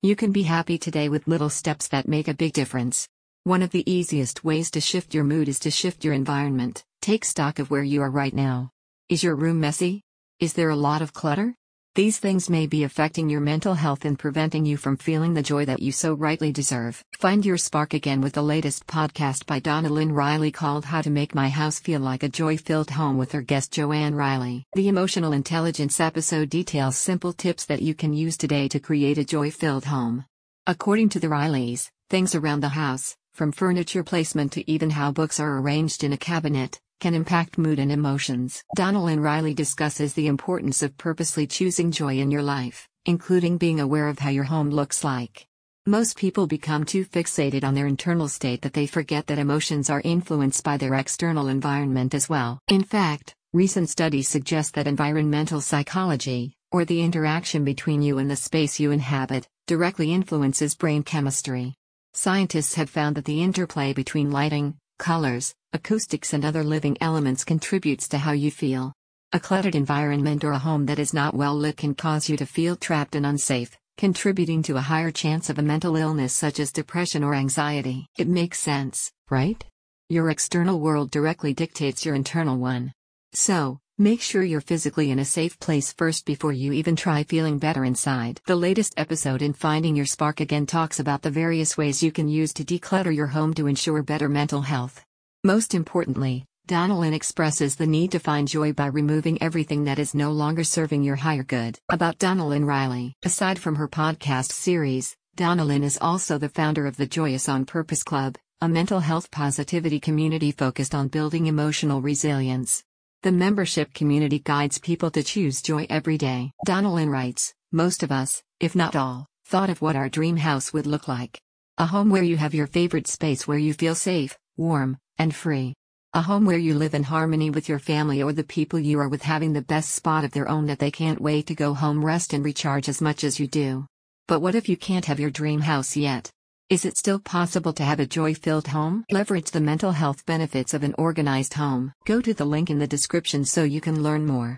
You can be happy today with little steps that make a big difference. One of the easiest ways to shift your mood is to shift your environment. Take stock of where you are right now. Is your room messy? Is there a lot of clutter? These things may be affecting your mental health and preventing you from feeling the joy that you so rightly deserve. Find your spark again with the latest podcast by Donna Lynn Riley called How to Make My House Feel Like a Joy Filled Home with her guest Joanne Riley. The Emotional Intelligence episode details simple tips that you can use today to create a joy filled home. According to the Rileys, things around the house, from furniture placement to even how books are arranged in a cabinet, can impact mood and emotions. Donna Lynn Riley discusses the importance of purposely choosing joy in your life, including being aware of how your home looks like. Most people become too fixated on their internal state that they forget that emotions are influenced by their external environment as well. In fact, recent studies suggest that environmental psychology, or the interaction between you and the space you inhabit, directly influences brain chemistry. Scientists have found that the interplay between lighting, colors, acoustics, and other living elements contributes to how you feel. A cluttered environment or a home that is not well lit can cause you to feel trapped and unsafe, contributing to a higher chance of a mental illness such as depression or anxiety. It makes sense, right? Your external world directly dictates your internal one. So, Make sure you're physically in a safe place first before you even try feeling better inside. The latest episode in Finding Your Spark Again talks about the various ways you can use to declutter your home to ensure better mental health. Most importantly, Donna Lynn expresses the need to find joy by removing everything that is no longer serving your higher good. About Donna Lynn Riley. Aside from her podcast series, Donna Lynn is also the founder of the Joyous on Purpose Club, a mental health positivity community focused on building emotional resilience. The membership community guides people to choose joy every day. Donna Lynn writes Most of us, if not all, thought of what our dream house would look like. A home where you have your favorite space where you feel safe, warm, and free. A home where you live in harmony with your family or the people you are with having the best spot of their own that they can't wait to go home rest and recharge as much as you do. But what if you can't have your dream house yet? Is it still possible to have a joy filled home? Leverage the mental health benefits of an organized home. Go to the link in the description so you can learn more.